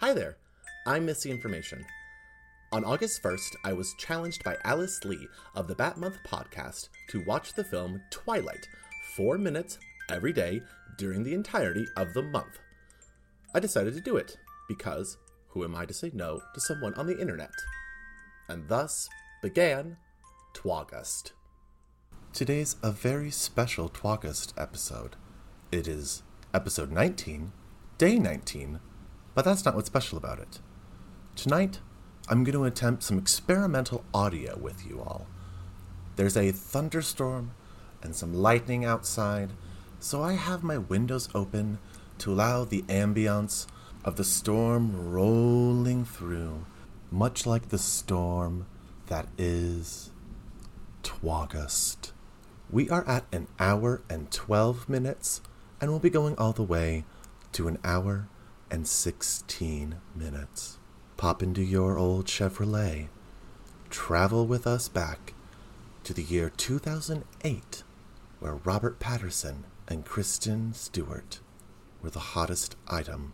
Hi there, I'm Missy Information. On August 1st, I was challenged by Alice Lee of the Bat Month podcast to watch the film Twilight, four minutes every day during the entirety of the month. I decided to do it because who am I to say no to someone on the internet? And thus began Twaugust. Today's a very special Twaugust episode. It is episode 19, day 19, but that's not what's special about it. Tonight, I'm going to attempt some experimental audio with you all. There's a thunderstorm and some lightning outside, so I have my windows open to allow the ambience of the storm rolling through, much like the storm that is Twaugust. We are at an hour and 12 minutes, and we'll be going all the way to an hour and 16 minutes. Pop into your old Chevrolet. Travel with us back to the year 2008, where Robert Pattinson and Kristen Stewart were the hottest item.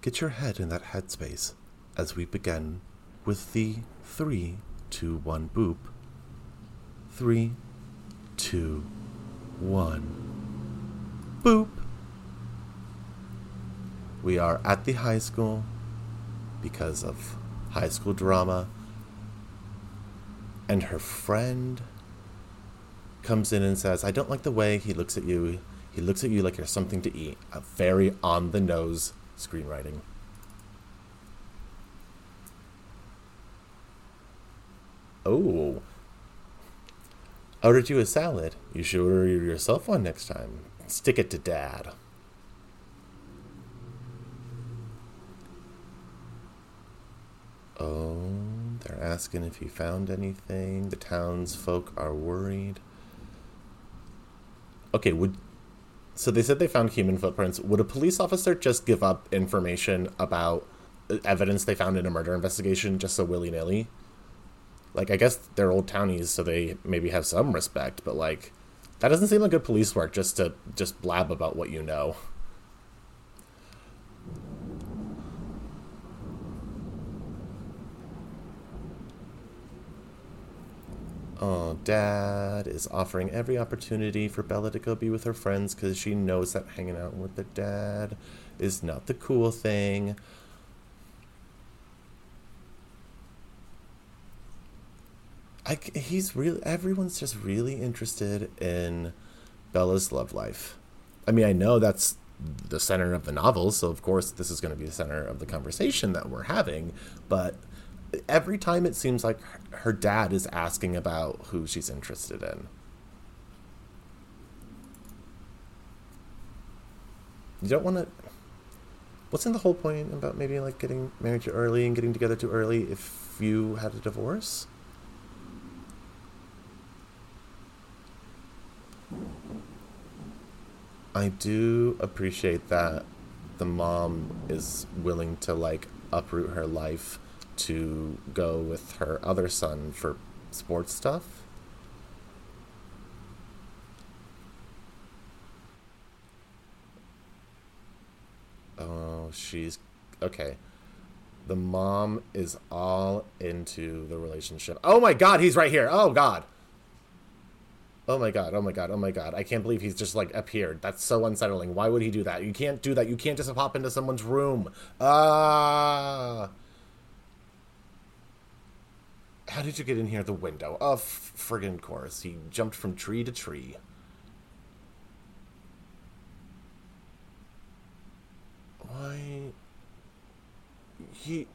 Get your head in that headspace as we begin with the 3 2 1 boop. 3 2 1 boop. We are at the high school because of high school drama. And her friend comes in and says, I don't like the way he looks at you. He looks at you like you're something to eat. A very on the nose screenwriting. Oh. Ordered you a salad. You should order yourself one next time. Stick it to dad. Oh, they're asking if you found anything. The townsfolk are worried. Okay, would so they said they found human footprints. Would a police officer just give up information about uh, evidence they found in a murder investigation just so willy nilly? Like, I guess they're old townies, so they maybe have some respect, but like, that doesn't seem like good police work just to just blab about what you know. Oh, Dad is offering every opportunity for Bella to go be with her friends because she knows that hanging out with the dad is not the cool thing. I, he's really everyone's just really interested in Bella's love life. I mean, I know that's the center of the novel, so of course this is going to be the center of the conversation that we're having, but every time it seems like her dad is asking about who she's interested in. You don't want to. Wasn't the whole point about maybe like getting married too early and getting together too early if you had a divorce? I do appreciate that the mom is willing to like uproot her life to go with her other son for sports stuff. Oh, she's okay. The mom is all into the relationship. Oh my god, he's right here. Oh god. Oh my god, oh my god, oh my god. I can't believe he's just like appeared. That's so unsettling. Why would he do that? You can't do that. You can't just pop into someone's room. Ah. How did you get in here the window? Of oh, friggin' course. He jumped from tree to tree. Why? He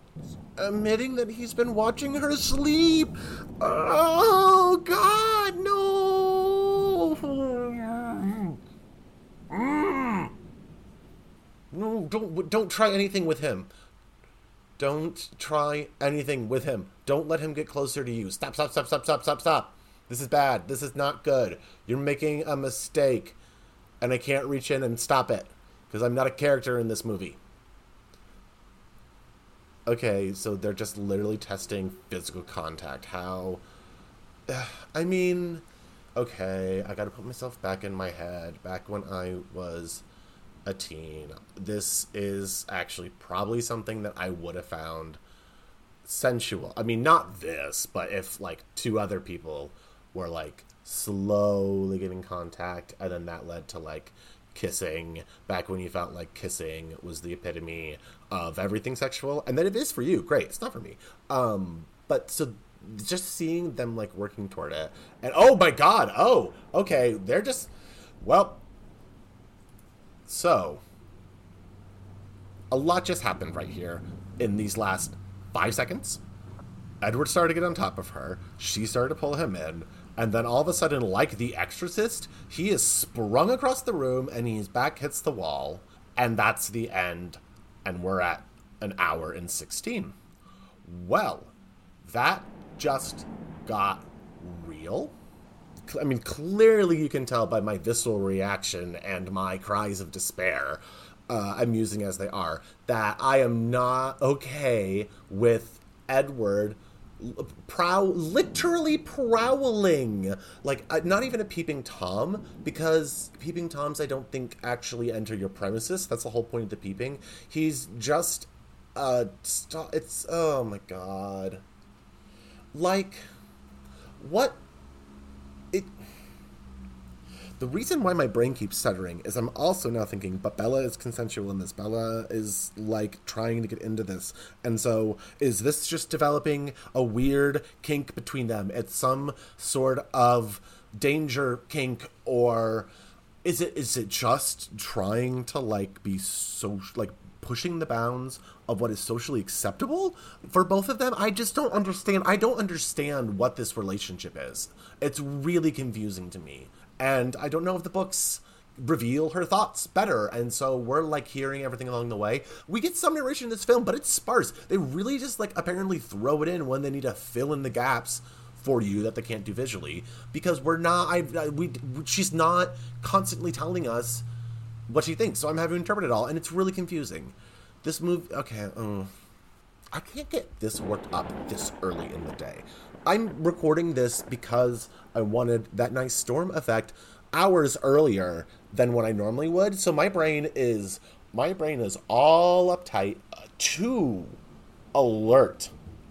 admitting that he's been watching her sleep. Oh God, no! Mm. No, don't don't try anything with him. Don't try anything with him. Don't let him get closer to you. Stop, stop, stop, stop, stop, stop, stop. This is bad. This is not good. You're making a mistake. And I can't reach in and stop it because I'm not a character in this movie. Okay, so they're just literally testing physical contact. How. I mean, okay, I gotta put myself back in my head. Back when I was a teen. This is actually probably something that I would have found sensual. I mean, not this, but if like two other people were like slowly getting contact, and then that led to like kissing back when you felt like kissing was the epitome of everything sexual and then it is for you great it's not for me um but so just seeing them like working toward it and oh my god oh okay they're just well so a lot just happened right here in these last five seconds edward started to get on top of her she started to pull him in and then all of a sudden, like the exorcist, he is sprung across the room and his back hits the wall. And that's the end. And we're at an hour and 16. Well, that just got real. I mean, clearly you can tell by my visceral reaction and my cries of despair, uh, amusing as they are, that I am not okay with Edward prow literally prowling. Like not even a peeping tom because peeping toms i don't think actually enter your premises. That's the whole point of the peeping. He's just uh st- it's oh my god. Like what the reason why my brain keeps stuttering is I'm also now thinking, but Bella is consensual in this. Bella is like trying to get into this. And so is this just developing a weird kink between them? It's some sort of danger kink or is it is it just trying to like be so like pushing the bounds of what is socially acceptable for both of them i just don't understand i don't understand what this relationship is it's really confusing to me and I don't know if the books reveal her thoughts better. And so we're like hearing everything along the way. We get some narration in this film, but it's sparse. They really just like apparently throw it in when they need to fill in the gaps for you that they can't do visually because we're not I, I we she's not constantly telling us what she thinks. So I'm having to interpret it all and it's really confusing. This movie okay, uh, I can't get this worked up this early in the day. I'm recording this because I wanted that nice storm effect hours earlier than what I normally would. So my brain is my brain is all uptight, uh, too alert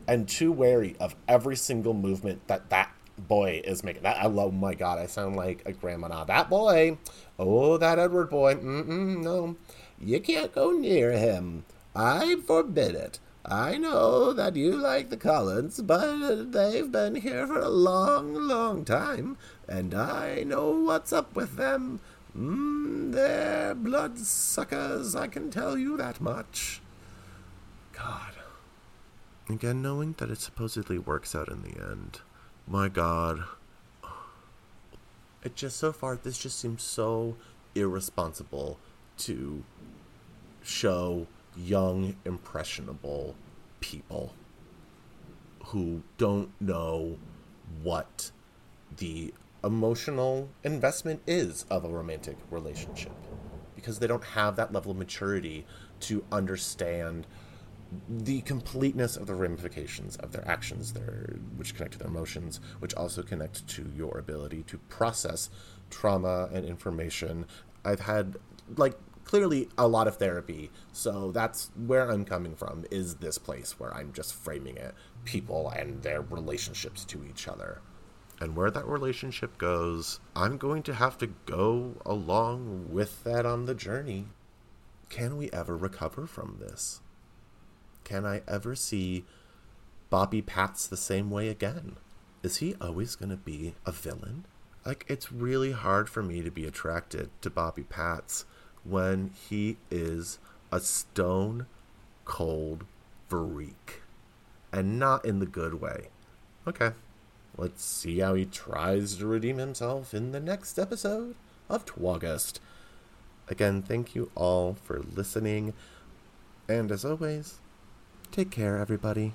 and too wary of every single movement that that boy is making. That I love. My God, I sound like a grandma now. That boy, oh, that Edward boy. Mm-mm, no, you can't go near him. I forbid it. I know that you like the Cullens, but they've been here for a long, long time, and I know what's up with them. Mm, they're bloodsuckers, I can tell you that much. God. Again, knowing that it supposedly works out in the end. My God. It just so far, this just seems so irresponsible to show young, impressionable people who don't know what the emotional investment is of a romantic relationship because they don't have that level of maturity to understand the completeness of the ramifications of their actions their which connect to their emotions which also connect to your ability to process trauma and information. I've had like clearly a lot of therapy. So that's where I'm coming from is this place where I'm just framing it people and their relationships to each other. And where that relationship goes, I'm going to have to go along with that on the journey. Can we ever recover from this? Can I ever see Bobby Pats the same way again? Is he always going to be a villain? Like, it's really hard for me to be attracted to Bobby Pats when he is a stone cold freak and not in the good way. Okay, let's see how he tries to redeem himself in the next episode of Twaugust. Again, thank you all for listening, and as always, take care, everybody.